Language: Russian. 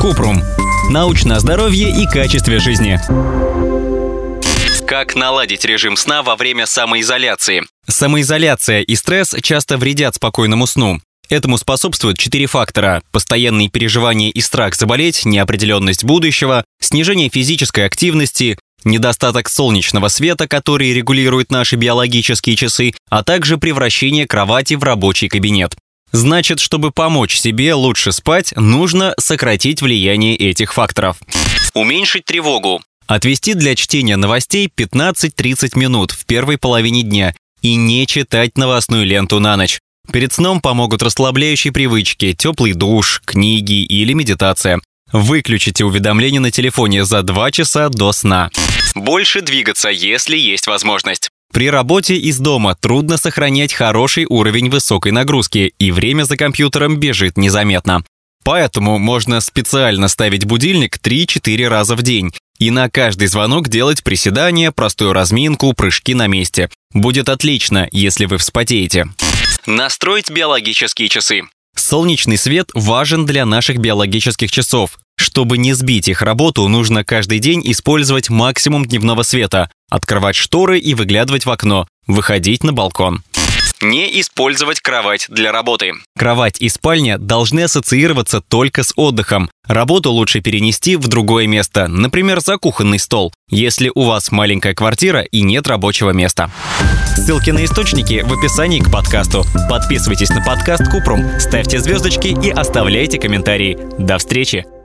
Купрум. Научное здоровье и качестве жизни. Как наладить режим сна во время самоизоляции? Самоизоляция и стресс часто вредят спокойному сну. Этому способствуют четыре фактора – постоянные переживания и страх заболеть, неопределенность будущего, снижение физической активности, недостаток солнечного света, который регулирует наши биологические часы, а также превращение кровати в рабочий кабинет. Значит, чтобы помочь себе лучше спать, нужно сократить влияние этих факторов. Уменьшить тревогу. Отвести для чтения новостей 15-30 минут в первой половине дня и не читать новостную ленту на ночь. Перед сном помогут расслабляющие привычки, теплый душ, книги или медитация. Выключите уведомления на телефоне за 2 часа до сна. Больше двигаться, если есть возможность. При работе из дома трудно сохранять хороший уровень высокой нагрузки, и время за компьютером бежит незаметно. Поэтому можно специально ставить будильник 3-4 раза в день и на каждый звонок делать приседания, простую разминку, прыжки на месте. Будет отлично, если вы вспотеете. Настроить биологические часы. Солнечный свет важен для наших биологических часов. Чтобы не сбить их работу, нужно каждый день использовать максимум дневного света, открывать шторы и выглядывать в окно, выходить на балкон. Не использовать кровать для работы. Кровать и спальня должны ассоциироваться только с отдыхом. Работу лучше перенести в другое место, например, за кухонный стол, если у вас маленькая квартира и нет рабочего места. Ссылки на источники в описании к подкасту. Подписывайтесь на подкаст Купрум, ставьте звездочки и оставляйте комментарии. До встречи!